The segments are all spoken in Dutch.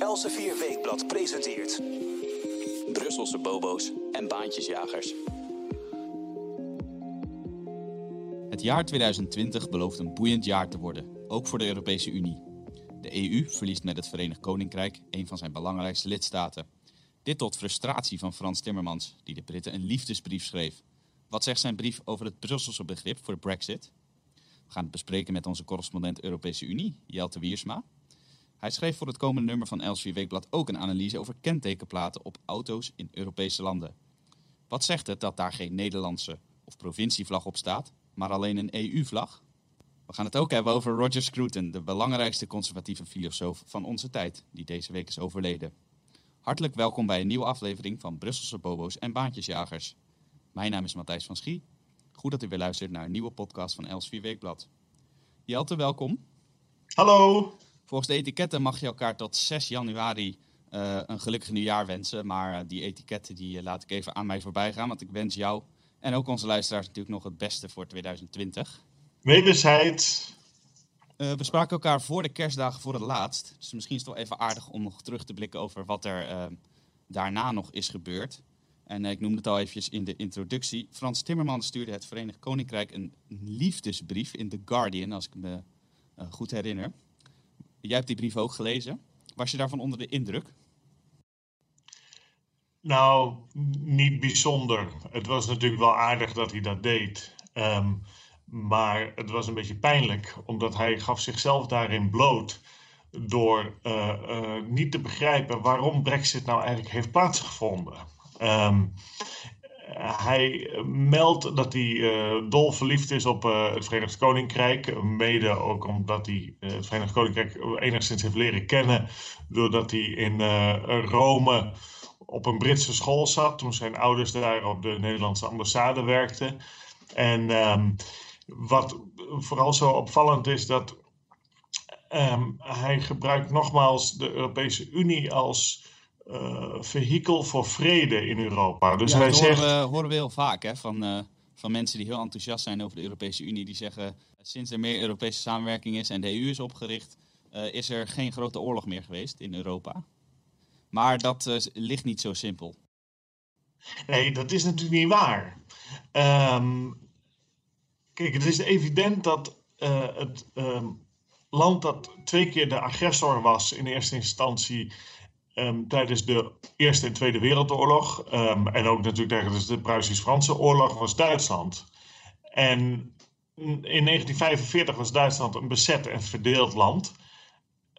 Elsevier Weekblad presenteert... Brusselse bobo's en baantjesjagers. Het jaar 2020 belooft een boeiend jaar te worden, ook voor de Europese Unie. De EU verliest met het Verenigd Koninkrijk een van zijn belangrijkste lidstaten. Dit tot frustratie van Frans Timmermans, die de Britten een liefdesbrief schreef. Wat zegt zijn brief over het Brusselse begrip voor de Brexit? We gaan het bespreken met onze correspondent Europese Unie, Jelte Wiersma. Hij schreef voor het komende nummer van Elsevier Weekblad ook een analyse over kentekenplaten op auto's in Europese landen. Wat zegt het dat daar geen Nederlandse of provincievlag op staat, maar alleen een EU-vlag? We gaan het ook hebben over Roger Scruton, de belangrijkste conservatieve filosoof van onze tijd, die deze week is overleden. Hartelijk welkom bij een nieuwe aflevering van Brusselse Bobo's en Baantjesjagers. Mijn naam is Matthijs van Schie. Goed dat u weer luistert naar een nieuwe podcast van Elsevier Weekblad. Jelte, welkom. Hallo. Volgens de etiketten mag je elkaar tot 6 januari uh, een gelukkig nieuwjaar wensen. Maar uh, die etiketten die, uh, laat ik even aan mij voorbij gaan. Want ik wens jou en ook onze luisteraars natuurlijk nog het beste voor 2020. Wederzijds. we spraken elkaar voor de kerstdagen voor het laatst. Dus misschien is het wel even aardig om nog terug te blikken over wat er daarna nog is gebeurd. En ik noemde het al eventjes in de introductie. Frans Timmermans stuurde het Verenigd Koninkrijk een liefdesbrief in The Guardian, als ik me goed herinner. Jij hebt die brief ook gelezen. Was je daarvan onder de indruk? Nou, niet bijzonder. Het was natuurlijk wel aardig dat hij dat deed. Um, maar het was een beetje pijnlijk, omdat hij gaf zichzelf daarin bloot door uh, uh, niet te begrijpen waarom Brexit nou eigenlijk heeft plaatsgevonden. Um, hij meldt dat hij uh, dol verliefd is op uh, het Verenigd Koninkrijk. Mede ook omdat hij uh, het Verenigd Koninkrijk enigszins heeft leren kennen. Doordat hij in Rome op een Britse school zat. Toen zijn ouders daar op de Nederlandse ambassade werkten. En um, wat vooral zo opvallend is dat um, hij gebruikt nogmaals de Europese Unie als vehikel voor vrede in Europa. Dus ja, hij dat zegt... horen, we, horen we heel vaak hè, van, uh, van mensen die heel enthousiast zijn over de Europese Unie. Die zeggen, sinds er meer Europese samenwerking is en de EU is opgericht, uh, is er geen grote oorlog meer geweest in Europa. Maar dat ligt niet zo simpel. Nee, dat is natuurlijk niet waar. Um, kijk, het is evident dat het um, land dat twee keer de agressor was in eerste instantie Um, tijdens de Eerste en Tweede Wereldoorlog um, en ook natuurlijk tijdens de Pruisisch-Franse oorlog was Duitsland. En in 1945 was Duitsland een bezet en verdeeld land.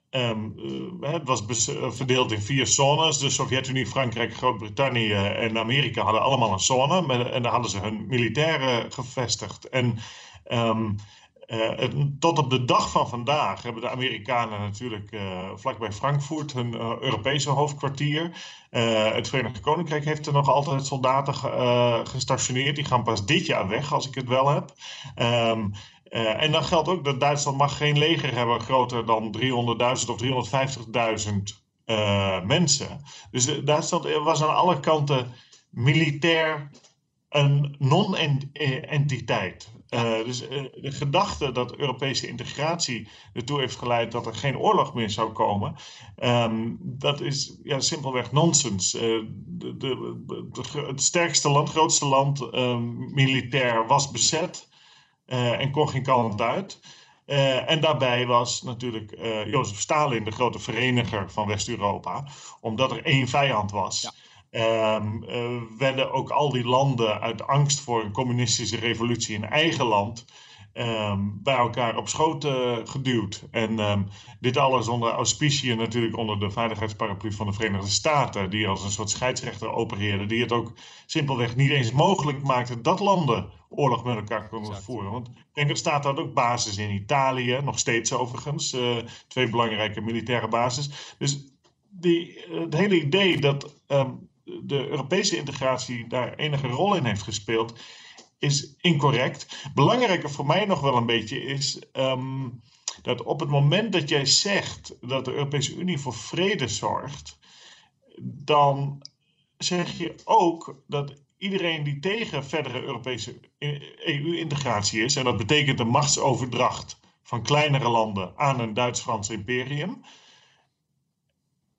Um, uh, het was uh, verdeeld in vier zones. De Sovjet-Unie, Frankrijk, Groot-Brittannië en Amerika hadden allemaal een zone. En daar hadden ze hun militairen gevestigd. En uh, tot op de dag van vandaag hebben de Amerikanen natuurlijk uh, vlakbij Frankfurt hun uh, Europese hoofdkwartier. het Verenigd Koninkrijk heeft er nog altijd soldaten gestationeerd. Die gaan pas dit jaar weg, als ik het wel heb. Um, en dan geldt ook dat Duitsland mag geen leger hebben groter dan 300.000 of 350.000 mensen. Dus Duitsland was aan alle kanten militair een non-entiteit. Uh, dus uh, de gedachte dat Europese integratie ertoe heeft geleid dat er geen oorlog meer zou komen, um, dat is ja, simpelweg nonsens. Uh, de, de, de, het sterkste land, grootste land, um, militair, was bezet en kon geen kant uit. en daarbij was natuurlijk Jozef Stalin de grote vereniger van West-Europa, omdat er één vijand was. Ja. Um, uh, werden ook al die landen uit angst voor een communistische revolutie in eigen land um, bij elkaar op schoot uh, geduwd. En um, dit alles onder auspiciën natuurlijk onder de veiligheidsparaplu van de Verenigde Staten, die als een soort scheidsrechter opereerde, die het ook simpelweg niet eens mogelijk maakte dat landen oorlog met elkaar konden exact. voeren. Want ik denk dat staat had ook basis in Italië, nog steeds overigens, uh, twee belangrijke militaire bases. Dus die, het hele idee dat de Europese integratie daar enige rol in heeft gespeeld, is incorrect. Belangrijker voor mij nog wel een beetje is um, dat op het moment dat jij zegt dat de Europese Unie voor vrede zorgt, dan zeg je ook dat iedereen die tegen verdere Europese EU-integratie is, en dat betekent de machtsoverdracht van kleinere landen aan een Duits-Frans imperium,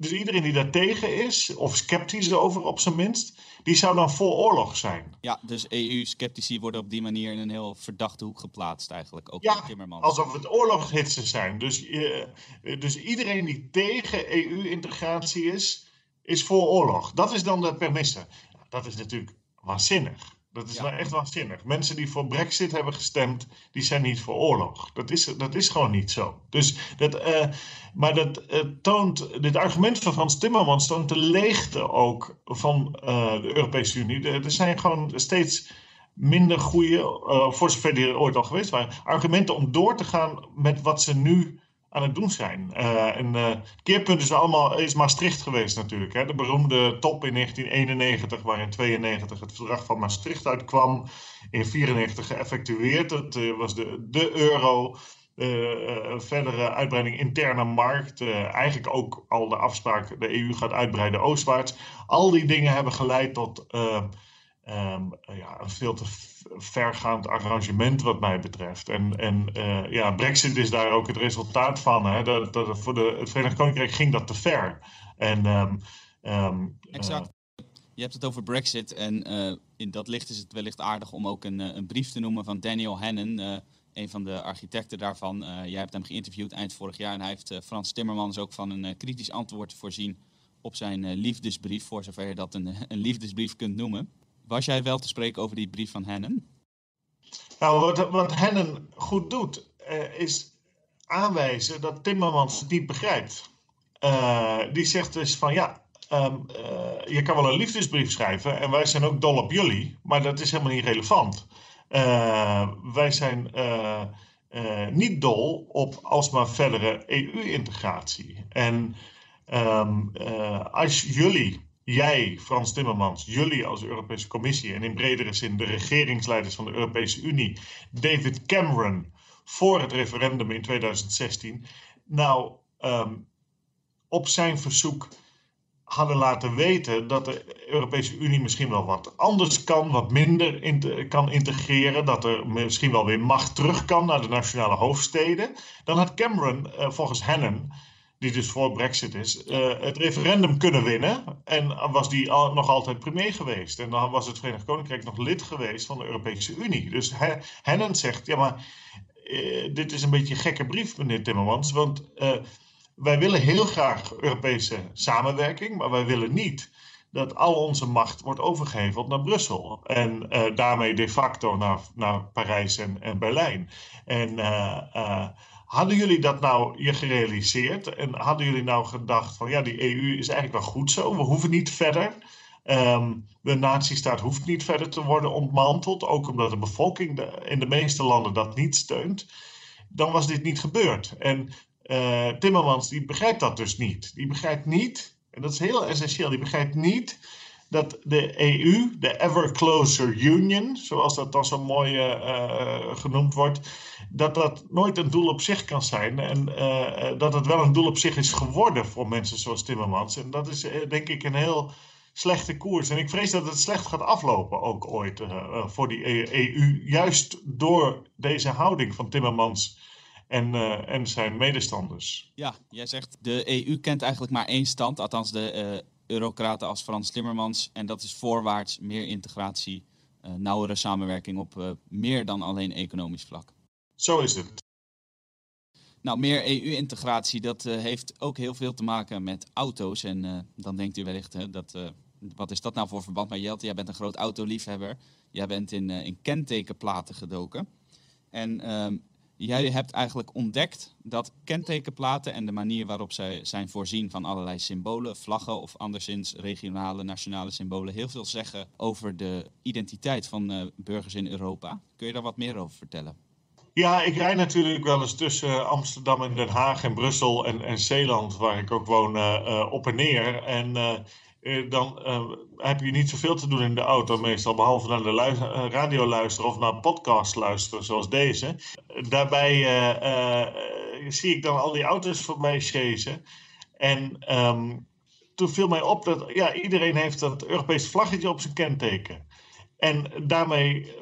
dus iedereen die daar tegen is, of sceptisch over op zijn minst, die zou dan voor oorlog zijn. Ja, dus EU-sceptici worden op die manier in een heel verdachte hoek geplaatst eigenlijk. Ook Ja, Timmermans. Alsof het oorlogshitsen zijn. Dus, eh, dus iedereen die tegen EU-integratie is, is voor oorlog. Dat is dan de permisse. Dat is natuurlijk waanzinnig. Dat is Ja. wel echt waanzinnig. Mensen die voor Brexit hebben gestemd, die zijn niet voor oorlog. Dat is, dat is gewoon niet zo. Dus dat, eh, maar dat eh, toont, dit argument van Frans Timmermans toont de leegte ook van eh, de Europese Unie. Er zijn gewoon steeds minder goede, voor zover die er ooit al geweest waren, argumenten om door te gaan met wat ze nu aan het doen zijn. Eh, en eh, het keerpunt is, allemaal, is Maastricht geweest natuurlijk. Hè? De beroemde top in 1991, waar in 92 het verdrag van Maastricht uitkwam. In 94 geëffectueerd. Dat eh, was de, de euro. verdere uitbreiding interne markt. eigenlijk ook al de afspraak, de EU gaat uitbreiden oostwaarts. Al die dingen hebben geleid tot eh, ehm, ja, een veel te vergaand arrangement wat mij betreft. En, en eh, ja, Brexit is daar ook het resultaat van. Hè? Dat, dat, voor de, het Verenigd Koninkrijk ging dat te ver. En, ehm, ehm, Exact. Je hebt het over Brexit en eh, in dat licht is het wellicht aardig om ook een, eh, een brief te noemen van Daniel Hannan, eh, een van de architecten daarvan. Eh, jij hebt hem geïnterviewd eind vorig jaar en hij heeft eh, Frans Timmermans ook van een eh, kritisch antwoord voorzien op zijn eh, liefdesbrief, voor zover je dat een, een liefdesbrief kunt noemen. Was jij wel te spreken over die brief van Hannan? Nou, wat, wat Hennen goed doet, eh, is aanwijzen dat Timmermans het niet begrijpt. Eh, die zegt dus van ja, ehm, eh, je kan wel een liefdesbrief schrijven en wij zijn ook dol op jullie, maar dat is helemaal niet relevant. Wij zijn niet dol op alsmaar verdere EU-integratie. En ehm, eh, als jullie, jij, Frans Timmermans, jullie als Europese Commissie en in bredere zin de regeringsleiders van de Europese Unie, David Cameron, voor het referendum in 2016, nou ehm, op zijn verzoek hadden laten weten dat de Europese Unie misschien wel wat anders kan, wat minder kan integreren, dat er misschien wel weer macht terug kan naar de nationale hoofdsteden, dan had Cameron eh, volgens Hannon, die dus voor Brexit is, eh, het referendum kunnen winnen en was die al, nog altijd premier geweest. En dan was het Verenigd Koninkrijk nog lid geweest van de Europese Unie. Dus He- Hannon zegt, ja maar eh, dit is een beetje een gekke brief, meneer Timmermans, want eh, wij willen heel graag Europese samenwerking, maar wij willen niet dat al onze macht wordt overgeheveld naar Brussel. En daarmee de facto naar, naar Parijs en, en Berlijn. En hadden jullie dat nou je gerealiseerd? En hadden jullie nou gedacht van ja, die EU is eigenlijk wel goed zo, we hoeven niet verder. Ehm, de nazistaat hoeft niet verder te worden ontmanteld, ook omdat de bevolking in de meeste landen dat niet steunt. Dan was dit niet gebeurd. En eh, Timmermans die begrijpt dat dus niet. Die begrijpt niet, en dat is heel essentieel, die begrijpt niet dat de EU, de Ever Closer Union, zoals dat dan zo mooi eh, eh, genoemd wordt, dat dat nooit een doel op zich kan zijn. En eh, dat het wel een doel op zich is geworden voor mensen zoals Timmermans. En dat is denk ik een heel slechte koers. En ik vrees dat het slecht gaat aflopen ook ooit voor die EU. Juist door deze houding van Timmermans en, en zijn medestanders. Ja, jij zegt de EU kent eigenlijk maar één stand, althans de eurocraten als Frans Timmermans. En dat is voorwaarts, meer integratie, eh, nauwere samenwerking op eh, meer dan alleen economisch vlak. Zo is het. Nou, meer EU-integratie, dat eh, heeft ook heel veel te maken met auto's. En dan denkt u wellicht, hè, dat, wat is dat nou voor verband met Jelte? Jij bent een groot autoliefhebber. Jij bent in, in kentekenplaten gedoken. En ehm, jij hebt eigenlijk ontdekt dat kentekenplaten en de manier waarop zij zijn voorzien van allerlei symbolen, vlaggen of anderszins regionale, nationale symbolen, heel veel zeggen over de identiteit van eh, burgers in Europa. Kun je daar wat meer over vertellen? Ja, ik rijd natuurlijk wel eens tussen Amsterdam en Den Haag en Brussel en, en Zeeland, waar ik ook woon, eh, eh, op en neer. En dan eh, heb je niet zoveel te doen in de auto meestal, behalve naar de eh, radio luisteren of naar podcast luisteren zoals deze. Daarbij eh, eh, eh, zie ik dan al die auto's voorbij chasen. En ehm, toen viel mij op dat ja, iedereen heeft dat Europese vlaggetje op zijn kenteken. En daarmee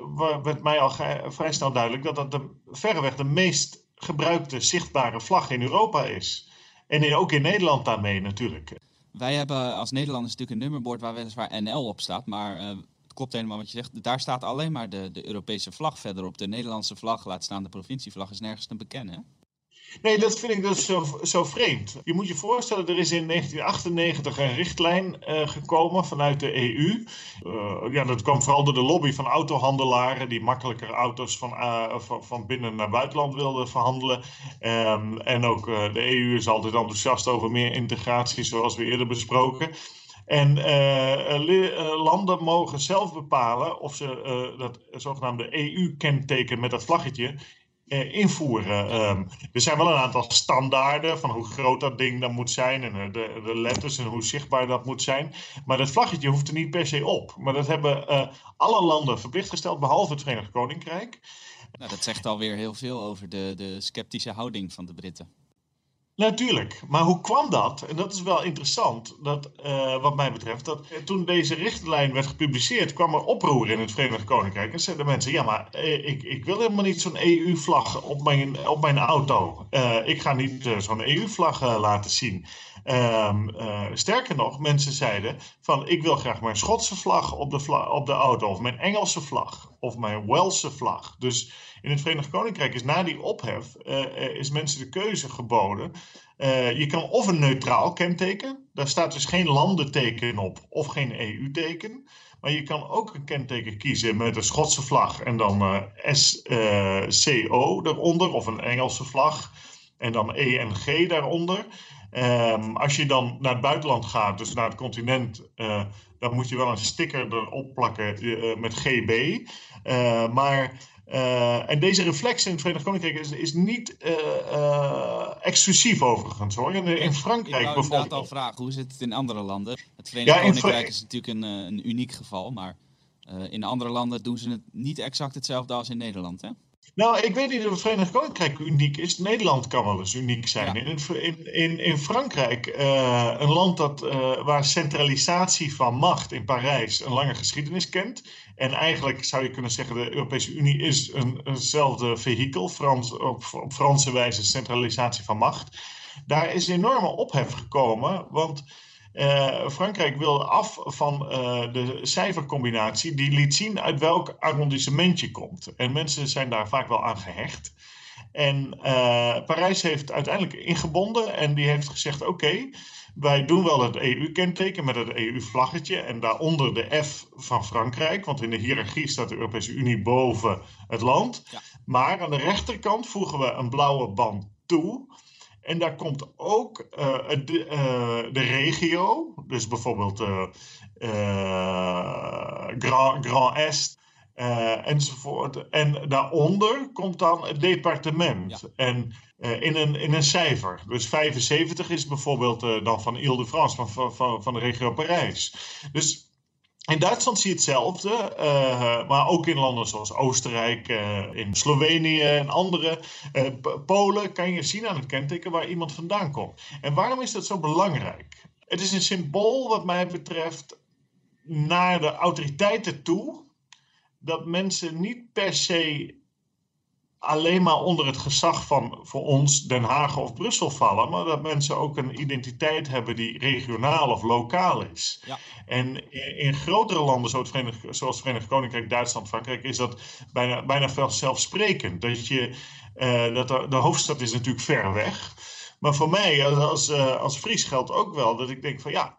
werd mij al vrij snel duidelijk dat dat de, verreweg de meest gebruikte zichtbare vlag in Europa is. En ook in Nederland daarmee natuurlijk. Wij hebben als Nederlanders natuurlijk een nummerbord waar weliswaar NL op staat. Maar uh, het klopt helemaal wat je zegt. Daar staat alleen maar de, de Europese vlag verder op. De Nederlandse vlag, laat staan de provincievlag, is nergens te bekennen. Nee, dat vind ik dus zo, zo vreemd. Je moet je voorstellen, er is in 1998 een richtlijn uh, gekomen vanuit de EU. Uh, eh, ja, dat kwam vooral door de lobby van autohandelaren die makkelijker auto's van, uh, van, binnen naar buitenland wilden verhandelen. Um, en ook de EU is altijd enthousiast over meer integratie, zoals we eerder besproken. En landen mogen zelf bepalen of ze dat zogenaamde EU-kenteken met dat vlaggetje eh, invoeren. Um, er zijn wel een aantal standaarden van hoe groot dat ding dan moet zijn en eh, de, de, letters en hoe zichtbaar dat moet zijn. Maar dat vlaggetje hoeft er niet per se op. Maar dat hebben uh, alle landen verplicht gesteld, behalve het Verenigd Koninkrijk. Nou, dat zegt alweer heel veel over de, de sceptische houding van de Britten. Natuurlijk, maar hoe kwam dat? En dat is wel interessant, dat, uh, wat mij betreft. Dat, uh, toen deze richtlijn werd gepubliceerd, kwam er oproer in het Verenigd Koninkrijk. En zeiden mensen: Ja, maar uh, ik, ik wil helemaal niet zo'n EU-vlag op mijn, op mijn auto. ik ga niet zo'n EU-vlag laten zien. Ehm, sterker nog, mensen zeiden: van ik wil graag mijn Schotse vlag op de, op de auto, of mijn Engelse vlag, of mijn Welse vlag. Dus in het Verenigd Koninkrijk is na die ophef uh, is mensen de keuze geboden. Uh, je kan of een neutraal kenteken, daar staat dus geen landenteken op of geen EU-teken. Maar je kan ook een kenteken kiezen met een Schotse vlag en dan SCO eronder, of een Engelse vlag en dan ENG daaronder. Um, als je dan naar het buitenland gaat, dus naar het continent, dan moet je wel een sticker erop plakken met GB. Maar uh, en deze reflex in het Verenigd Koninkrijk is, is niet uh, uh, exclusief overigens hoor. In, in Frankrijk ik bijvoorbeeld. al vragen, hoe zit het in andere landen? Het Verenigd ja, Koninkrijk is natuurlijk een, een uniek geval, maar in in landen doen ze het niet exact hetzelfde als in Nederland, hè? Nou, ik weet niet of het Verenigd Koninkrijk uniek is. Nederland kan wel eens uniek zijn. Ja. In, in, in, Frankrijk, uh, een land dat, uh, waar centralisatie van macht in Parijs een lange geschiedenis kent. En eigenlijk zou je kunnen zeggen, de Europese Unie is een, eenzelfde vehikel, Frans, op, op Franse wijze centralisatie van macht. Daar is enorme ophef gekomen, want uh, Frankrijk wilde af van uh, de cijfercombinatie die liet zien uit welk arrondissement je komt. En mensen zijn daar vaak wel aan gehecht. En uh, Parijs heeft uiteindelijk ingebonden en die heeft gezegd: oké, wij doen wel het EU-kenteken met het EU-vlaggetje en daaronder de F van Frankrijk, want in de hiërarchie staat de Europese Unie boven het land. Ja. Maar aan de rechterkant voegen we een blauwe band toe. En daar komt ook uh, de, uh, de, regio, dus bijvoorbeeld uh, Grand, Grand Est enzovoort. En daaronder komt dan het departement. Ja. En in, een, in een cijfer. Dus 75 is bijvoorbeeld dan van Ile-de-France, van, van, van de regio Parijs. Dus in Duitsland zie je hetzelfde, uh, maar ook in landen zoals Oostenrijk, uh, in Slovenië en andere. Uh, Polen kan je zien aan het kenteken waar iemand vandaan komt. En waarom is dat zo belangrijk? Het is een symbool, wat mij betreft, naar de autoriteiten toe. Dat mensen niet per se alleen maar onder het gezag van voor ons Den Haag of Brussel vallen, maar dat mensen ook een identiteit hebben die regionaal of lokaal is. Ja. En in, grotere landen zoals het, Verenigd, zoals het Verenigd Koninkrijk, Duitsland, Frankrijk, is dat bijna, bijna vanzelfsprekend. Dat, je, uh, dat de, de, hoofdstad is natuurlijk ver weg. Maar voor mij als, uh, als Fries geldt ook wel dat ik denk van ja.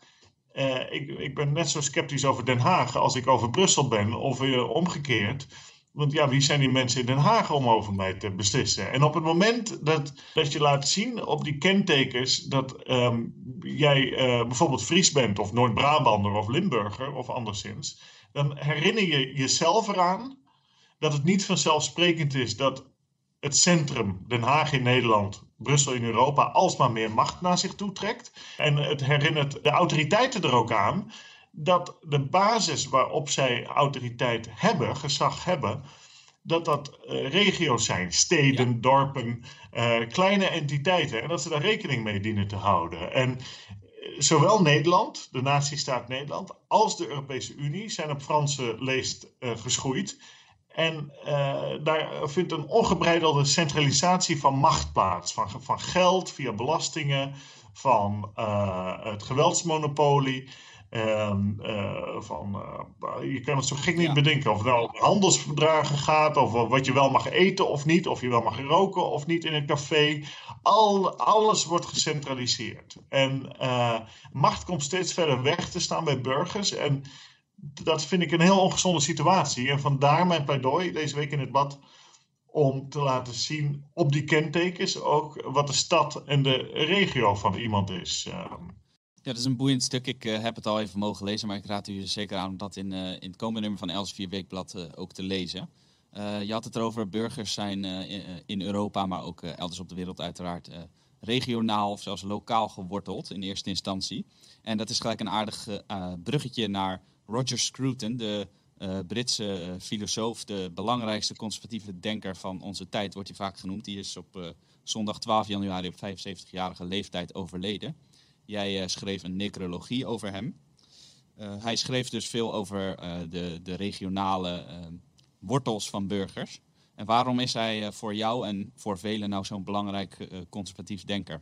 Uh, ik, ik ben net zo sceptisch over Den Haag als ik over Brussel ben, of omgekeerd. Want ja, wie zijn die mensen in Den Haag om over mij te beslissen? En op het moment dat, dat je laat zien op die kentekens dat um, jij uh, bijvoorbeeld Fries bent, of Noord-Brabander, of Limburger, of anderszins, dan herinner je jezelf eraan dat het niet vanzelfsprekend is dat het centrum, Den Haag in Nederland, Brussel in Europa, alsmaar meer macht naar zich toe trekt. En het herinnert de autoriteiten er ook aan dat de basis waarop zij autoriteit hebben, gezag hebben, dat dat uh, regio's zijn, steden, ja. dorpen, uh, kleine entiteiten. En dat ze daar rekening mee dienen te houden. En uh, zowel Nederland, de natiestaat Nederland, als de Europese Unie zijn op Franse leest geschoeid. En daar vindt een ongebreidelde centralisatie van macht plaats. Van, van geld via belastingen, van het geweldsmonopolie. Um, van, uh, je kan het zo gek niet bedenken. Of het nou om handelsverdragen gaat, of wat je wel mag eten of niet, of je wel mag roken of niet in een café. Al, alles wordt gecentraliseerd. En uh, macht komt steeds verder weg te staan bij burgers. En dat vind ik een heel ongezonde situatie. En vandaar mijn pleidooi deze week in het bad om te laten zien op die kentekens ook wat de stad en de regio van iemand is. Ehm, ja, dat is een boeiend stuk. Ik uh, heb het al even mogen lezen, maar ik raad u zeker aan om dat in, uh, in het komende nummer van Elsevier Weekblad uh, ook te lezen. je had het erover, burgers zijn in Europa, maar ook elders op de wereld uiteraard regionaal of zelfs lokaal geworteld in eerste instantie. En dat is gelijk een aardig bruggetje naar Roger Scruton, de Britse filosoof, de belangrijkste conservatieve denker van onze tijd, wordt hij vaak genoemd. Die is op zondag 12 januari op 75-jarige leeftijd overleden. Jij uh, schreef een necrologie over hem. Uh, hij schreef dus veel over uh, de, de regionale wortels van burgers. En waarom is hij voor jou en voor velen nou zo'n belangrijk conservatief denker?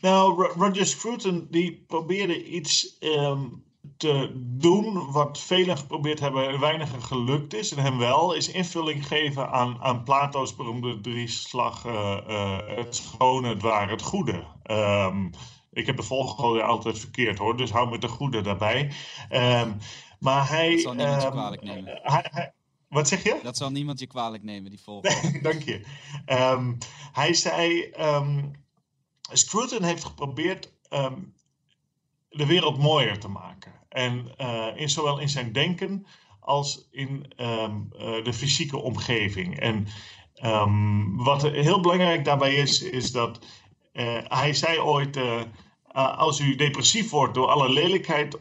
Nou, Roger Scruton die probeerde iets um, te doen wat velen geprobeerd hebben en weinigen gelukt is. En hem wel, is invulling geven aan, aan Plato's beroemde drieslag uh, uh, het schone, het ware, het goede. Um, ik heb de volgorde altijd verkeerd hoor, dus hou me de goede daarbij. Um, maar hij... Dat zal niemand je ehm, kwalijk nemen. Hij, hij, wat zeg je? Dat zal niemand je kwalijk nemen, die volgorde. Dank je. hij zei... Scruton heeft geprobeerd de wereld mooier te maken. En uh, in, zowel in zijn denken als in um, uh, de fysieke omgeving. En um, wat heel belangrijk daarbij is, is dat uh, hij zei ooit: als u depressief wordt door alle lelijkheid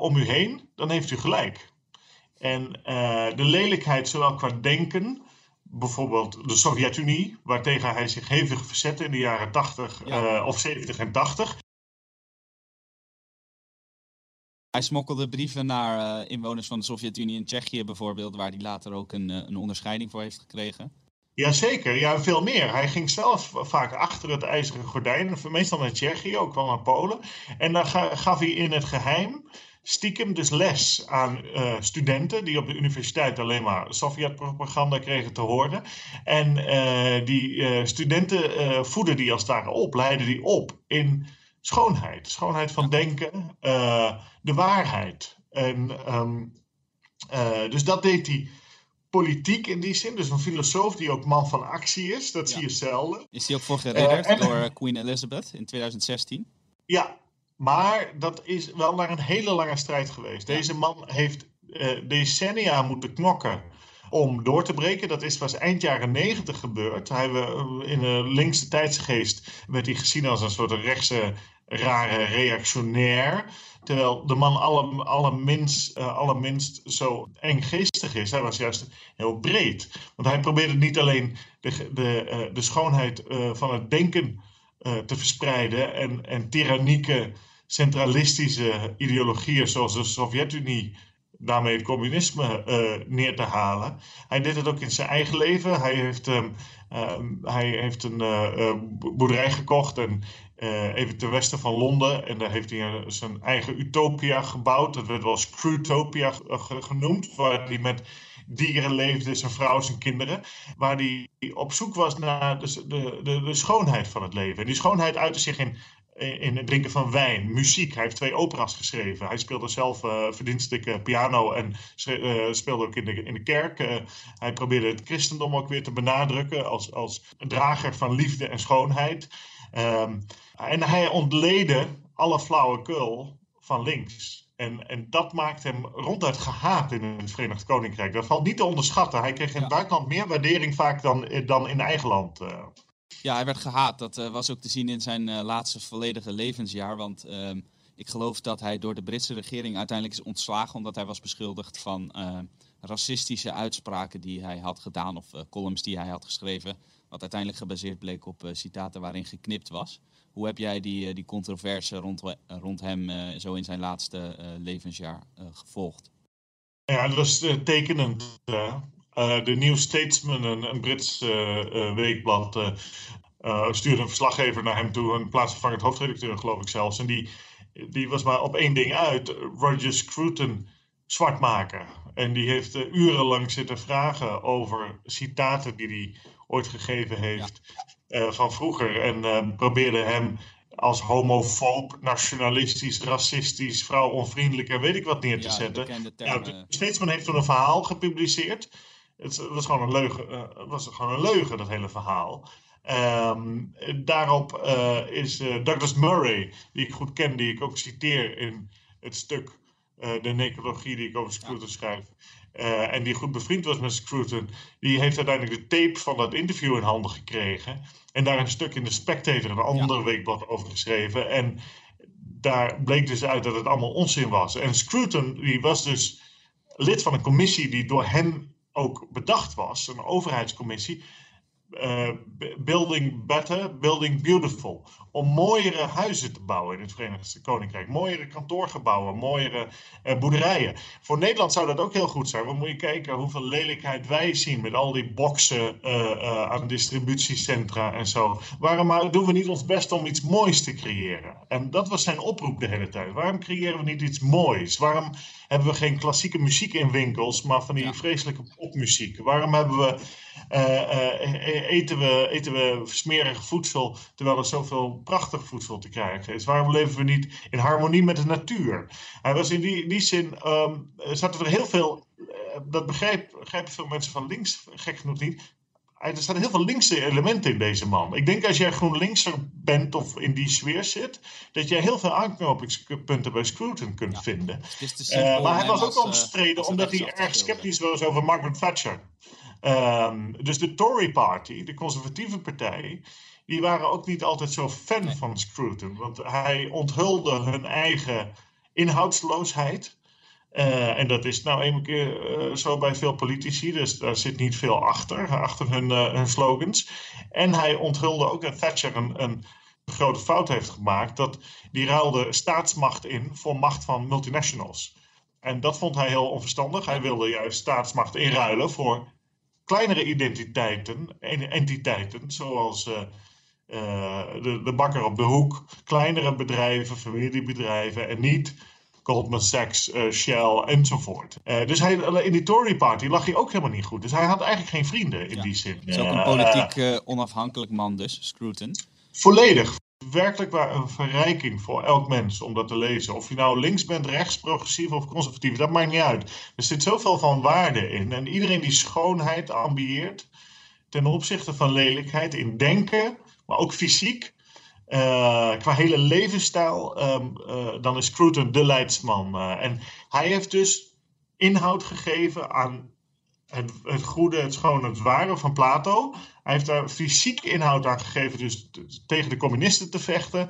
om u heen, dan heeft u gelijk. En de lelijkheid, zowel qua denken, bijvoorbeeld de Sovjet-Unie, waartegen hij zich hevig verzette in de jaren 80 ja. of 70 en 80. Hij smokkelde brieven naar uh, inwoners van de Sovjet-Unie in Tsjechië bijvoorbeeld, waar hij later ook een, uh, een onderscheiding voor heeft gekregen. Jazeker, ja, veel meer. Hij ging zelf vaak achter het ijzeren gordijn, meestal naar Tsjechië, ook wel naar Polen. En dan gaf hij in het geheim stiekem dus les aan uh, studenten die op de universiteit alleen maar Sovjet-propaganda kregen te horen. En die studenten voeden die als ware op, leiden die op in schoonheid. Schoonheid van denken, uh, de waarheid. En, um, uh, dus dat deed hij politiek in die zin. Dus een filosoof die ook man van actie is. Dat ja. zie je zelden. Is hij ook voor geredderd uh, door Queen Elizabeth in 2016? Ja, maar dat is wel naar een hele lange strijd geweest. Ja. Deze man heeft decennia moeten knokken om door te breken. Dat is pas eind jaren negentig gebeurd. Hij, in de linkse tijdsgeest werd hij gezien als een soort rechtse rare reactionair. Terwijl de man alle, allerminst, uh, allerminst zo enggeestig is. Hij was juist heel breed. Want hij probeerde niet alleen de, de, uh, de schoonheid uh, van het denken te verspreiden. En, en tyrannieke, centralistische ideologieën zoals de Sovjet-Unie daarmee het communisme neer te halen. Hij deed het ook in zijn eigen leven. Hij heeft, um, um, hij heeft een boerderij gekocht en uh, even ten westen van Londen. En daar heeft hij zijn eigen utopia gebouwd. Dat werd wel Screwtopia genoemd. Waar hij met dieren leefde, zijn vrouw, zijn kinderen. Waar hij op zoek was naar de, de, de, schoonheid van het leven. En die schoonheid uitte zich in in het drinken van wijn, muziek. Hij heeft twee operas geschreven. Hij speelde zelf uh, verdienstelijke piano en speelde ook in de, in de kerk. Hij probeerde het christendom ook weer te benadrukken als, als drager van liefde en schoonheid. Um, en hij ontleedde alle flauwekul van links. En, en dat maakt hem ronduit gehaat in het Verenigd Koninkrijk. Dat valt niet te onderschatten. Hij kreeg in het buitenland meer waardering vaak dan, dan in eigen land. Ja, hij werd gehaat. Dat uh, was ook te zien in zijn uh, laatste volledige levensjaar. Want uh, ik geloof dat hij door de Britse regering uiteindelijk is ontslagen. Omdat hij was beschuldigd van eh, racistische uitspraken die hij had gedaan. Of columns die hij had geschreven. Wat uiteindelijk gebaseerd bleek op citaten waarin geknipt was. Hoe heb jij die, die controverse rond, rond hem zo in zijn laatste levensjaar gevolgd? Ja, dat was tekenend. De New Statesman, een, Brits weekblad, stuurde een verslaggever naar hem toe, een plaatsvervangend hoofdredacteur, geloof ik zelfs. En die, die was maar op één ding uit: Roger Scruton zwart maken. En die heeft urenlang zitten vragen over citaten die hij ooit gegeven heeft ja. uh, van vroeger. En probeerde hem als homofoob, nationalistisch, racistisch, vrouwonvriendelijk en weet ik wat neer te ja, zetten. Ja, Steedsman heeft toen een verhaal gepubliceerd. Het was gewoon een leugen, uh, was gewoon een leugen dat hele verhaal. Um, daarop uh, is uh, Douglas Murray, die ik goed ken, die ik ook citeer in het stuk De Necrologie die ik over Scruton schrijf. en die goed bevriend was met Scruton, die heeft uiteindelijk de tape van dat interview in handen gekregen. En daar een stuk in de Spectator, een ander ja. weekblad, over geschreven. En daar bleek dus uit dat het allemaal onzin was. En Scruton, die was dus lid van een commissie die door hem ook bedacht was, een overheidscommissie. Uh, building Better, Building Beautiful. Om mooiere huizen te bouwen in het Verenigd Koninkrijk. Mooiere kantoorgebouwen, mooiere uh, boerderijen. Voor Nederland zou dat ook heel goed zijn. Want moet je kijken hoeveel lelijkheid wij zien met al die boxen uh, aan distributiecentra en zo. Waarom doen we niet ons best om iets moois te creëren? En dat was zijn oproep de hele tijd. Waarom creëren we niet iets moois? Waarom hebben we geen klassieke muziek in winkels, maar van die vreselijke popmuziek? Waarom hebben we, eten, we, eten we smerig voedsel terwijl er zoveel prachtig voedsel te krijgen is? Waarom leven we niet in harmonie met de natuur? Hij was in die, die zin, um, zaten er heel veel, dat begrijpen veel mensen van links gek genoeg niet, er staan heel veel linkse elementen in deze man. Ik denk als jij GroenLinkser bent of in die sfeer zit, dat jij heel veel aanknopingspunten bij Scruton kunt vinden. Uh, maar hij was ook eh, omstreden omdat hij erg sceptisch was over Margaret Thatcher. Um, dus de Tory Party, de conservatieve partij, die waren ook niet altijd zo fan nee. van Scruton. Want hij onthulde hun eigen inhoudsloosheid. Uh, en dat is nou een keer uh, zo bij veel politici, dus daar zit niet veel achter, achter hun, uh, hun slogans. En hij onthulde ook dat Thatcher een, een, grote fout heeft gemaakt, dat die ruilde staatsmacht in voor macht van multinationals. En dat vond hij heel onverstandig. Hij wilde juist staatsmacht inruilen voor kleinere identiteiten, entiteiten, zoals de, de bakker op de hoek, kleinere bedrijven, familiebedrijven en niet Goldman Sachs, uh, Shell enzovoort. Dus hij, in die Tory Party lag hij ook helemaal niet goed. Dus hij had eigenlijk geen vrienden in ja. die zin. Het is ook een politiek onafhankelijk man dus, Scruton. Volledig. Werkelijk waar een verrijking voor elk mens om dat te lezen. Of je nou links bent, rechts, progressief of conservatief, dat maakt niet uit. Er zit zoveel van waarde in. En iedereen die schoonheid ambieert ten opzichte van lelijkheid in denken, maar ook fysiek, uh, qua hele levensstijl, um, uh, dan is Scruton de leidsman. Uh, en hij heeft dus inhoud gegeven aan het, het, goede, het schone, het ware van Plato. Hij heeft daar fysiek inhoud aan gegeven, dus tegen de communisten te vechten.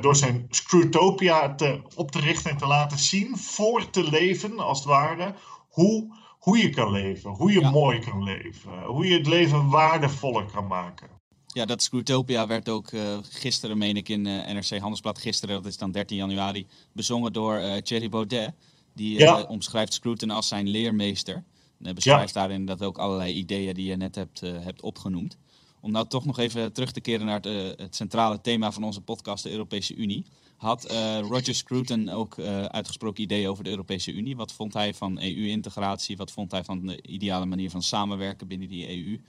door zijn Scrutopia te, op te richten en te laten zien, voor te leven als het ware, hoe, hoe je kan leven, hoe je ja. mooi kan leven, hoe je het leven waardevoller kan maken. Ja, dat Scrutopia werd ook uh, gisteren, meen ik, in uh, NRC Handelsblad, gisteren, dat is dan 13 januari, bezongen door Thierry Baudet. Die ja. omschrijft Scruton als zijn leermeester. En beschrijft ja. daarin dat ook allerlei ideeën die je net hebt, hebt opgenoemd. Om nou toch nog even terug te keren naar het, het centrale thema van onze podcast, de Europese Unie. Had Roger Scruton ook uitgesproken ideeën over de Europese Unie? Wat vond hij van EU-integratie? Wat vond hij van de ideale manier van samenwerken binnen die EU?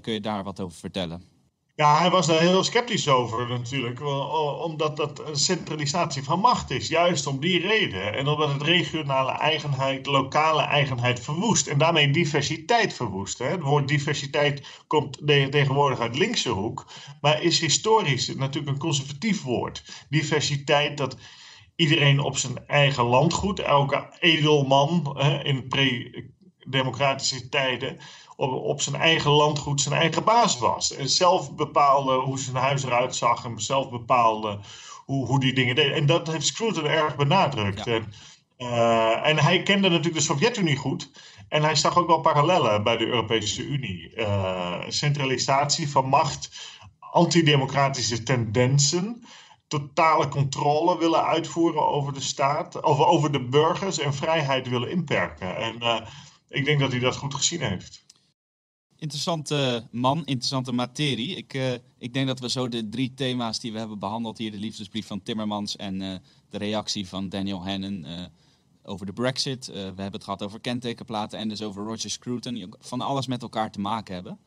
kun je daar wat over vertellen? Ja, hij was daar heel sceptisch over natuurlijk, omdat dat een centralisatie van macht is. Juist om die reden. En omdat het regionale eigenheid, lokale eigenheid verwoest. En daarmee diversiteit verwoest. Hè. Het woord diversiteit komt tegenwoordig uit linkse hoek, maar is historisch natuurlijk een conservatief woord. Diversiteit, dat iedereen op zijn eigen landgoed, elke edelman hè, in pre-democratische tijden op, op zijn eigen landgoed zijn eigen baas was. En zelf bepaalde hoe zijn huis eruit zag en zelf bepaalde hoe, hoe die dingen deden. En dat heeft Scruton erg benadrukt. Ja. En, uh, en hij kende natuurlijk de Sovjet-Unie goed. En hij zag ook wel parallellen bij de Europese Unie. Uh, centralisatie van macht, antidemocratische tendensen totale controle willen uitvoeren over de staat, over, over de burgers en vrijheid willen inperken. En uh, ik denk dat hij dat goed gezien heeft. Interessante man, interessante materie. Ik, uh, ik denk dat we zo de drie thema's die we hebben behandeld hier, de liefdesbrief van Timmermans en uh, de reactie van Daniel Hannon uh, over de Brexit. we hebben het gehad over kentekenplaten en dus over Roger Scruton. Van alles met elkaar te maken hebben.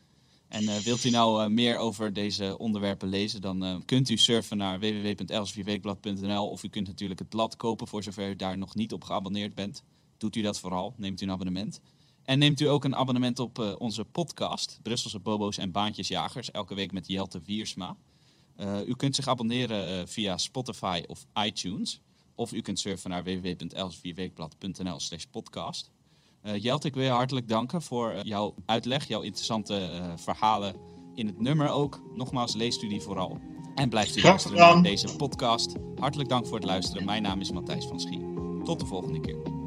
En wilt u nou meer over deze onderwerpen lezen, dan kunt u surfen naar www.elsevierweekblad.nl of u kunt natuurlijk het blad kopen voor zover u daar nog niet op geabonneerd bent. Doet u dat vooral, neemt u een abonnement. En neemt u ook een abonnement op uh, onze podcast, Brusselse Bobo's en Baantjesjagers, elke week met Jelte Wiersma. Uh, u kunt zich abonneren uh, via Spotify of iTunes. Of u kunt surfen naar www.elsevierweekblad.nl slash podcast. Jelte, ik wil je hartelijk danken voor jouw uitleg, jouw interessante verhalen in het nummer ook. Nogmaals, leest u die vooral. En blijft u luisteren naar deze podcast. Hartelijk dank voor het luisteren. Mijn naam is Matthijs van Schie. Tot de volgende keer.